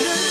Through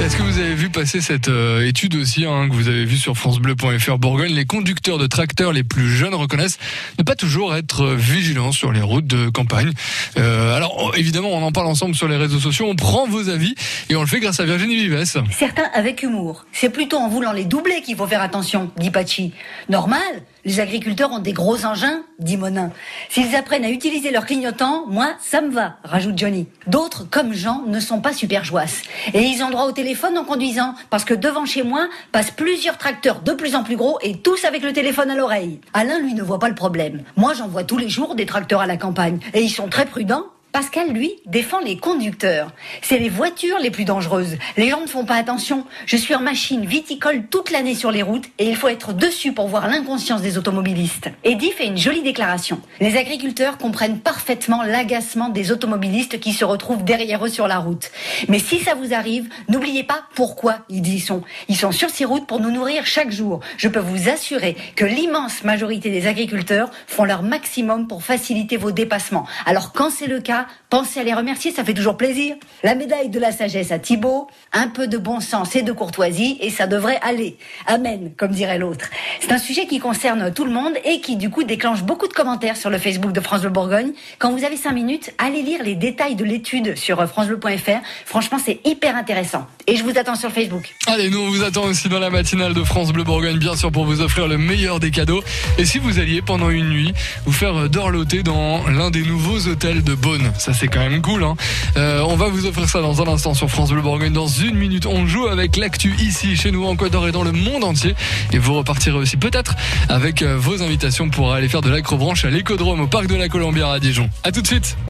Est-ce que vous avez vu passer cette euh, étude aussi hein, que vous avez vue sur francebleu.fr Bourgogne? Les conducteurs de tracteurs les plus jeunes reconnaissent ne pas toujours être vigilants sur les routes de campagne. Euh, alors évidemment, on en parle ensemble sur les réseaux sociaux, on prend vos avis et on le fait grâce à Virginie Vives. Certains avec humour. C'est plutôt en voulant les doubler qu'il faut faire attention, dit Pachi. Normal, les agriculteurs ont des gros engins, dit Monin. S'ils apprennent à utiliser leur clignotant, moi, ça me va, rajoute Johnny. D'autres, comme Jean, ne sont pas super joisses. Et ils ont droit au téléphone en conduisant, parce que devant chez moi passent plusieurs tracteurs de plus en plus gros et tous avec le téléphone à l'oreille. Alain, lui, ne voit pas le problème. Moi, j'en vois tous les jours des tracteurs à la campagne. Et ils sont très prudents. Pascal, lui, défend les conducteurs. C'est les voitures les plus dangereuses. Les gens ne font pas attention. Je suis en machine viticole toute l'année sur les routes et il faut être dessus pour voir l'inconscience des automobilistes. Eddie fait une jolie déclaration. Les agriculteurs comprennent parfaitement l'agacement des automobilistes qui se retrouvent derrière eux sur la route. Mais si ça vous arrive, n'oubliez pas pourquoi ils y sont. Ils sont sur ces routes pour nous nourrir chaque jour. Je peux vous assurer que l'immense majorité des agriculteurs font leur maximum pour faciliter vos dépassements. Alors quand c'est le cas, pensez à les remercier, ça fait toujours plaisir. La médaille de la sagesse à Thibaut, un peu de bon sens et de courtoisie, et ça devrait aller. Amen, comme dirait l'autre. C'est un sujet qui concerne tout le monde et qui, du coup, déclenche beaucoup de commentaires sur le Facebook de France Bleu Bourgogne. Quand vous avez cinq minutes, allez lire les détails de l'étude sur francebleu.fr. Franchement, c'est hyper intéressant. Et je vous attends sur Facebook. Allez, nous, on vous attend aussi dans la matinale de France Bleu Bourgogne, bien sûr, pour vous offrir le meilleur des cadeaux. Et si vous alliez, pendant une nuit, vous faire dorloter dans l'un des nouveaux hôtels de Beaune? Ça, c'est quand même cool. Hein. Euh, on va vous offrir ça dans un instant sur France Bleu Bourgogne. Dans une minute, on joue avec l'actu ici, chez nous, en Côte d'Or et dans le monde entier. Et vous repartirez aussi peut-être avec euh, vos invitations pour aller faire de l'acrobranche à l'écodrome au Parc de la Colombière à Dijon. À tout de suite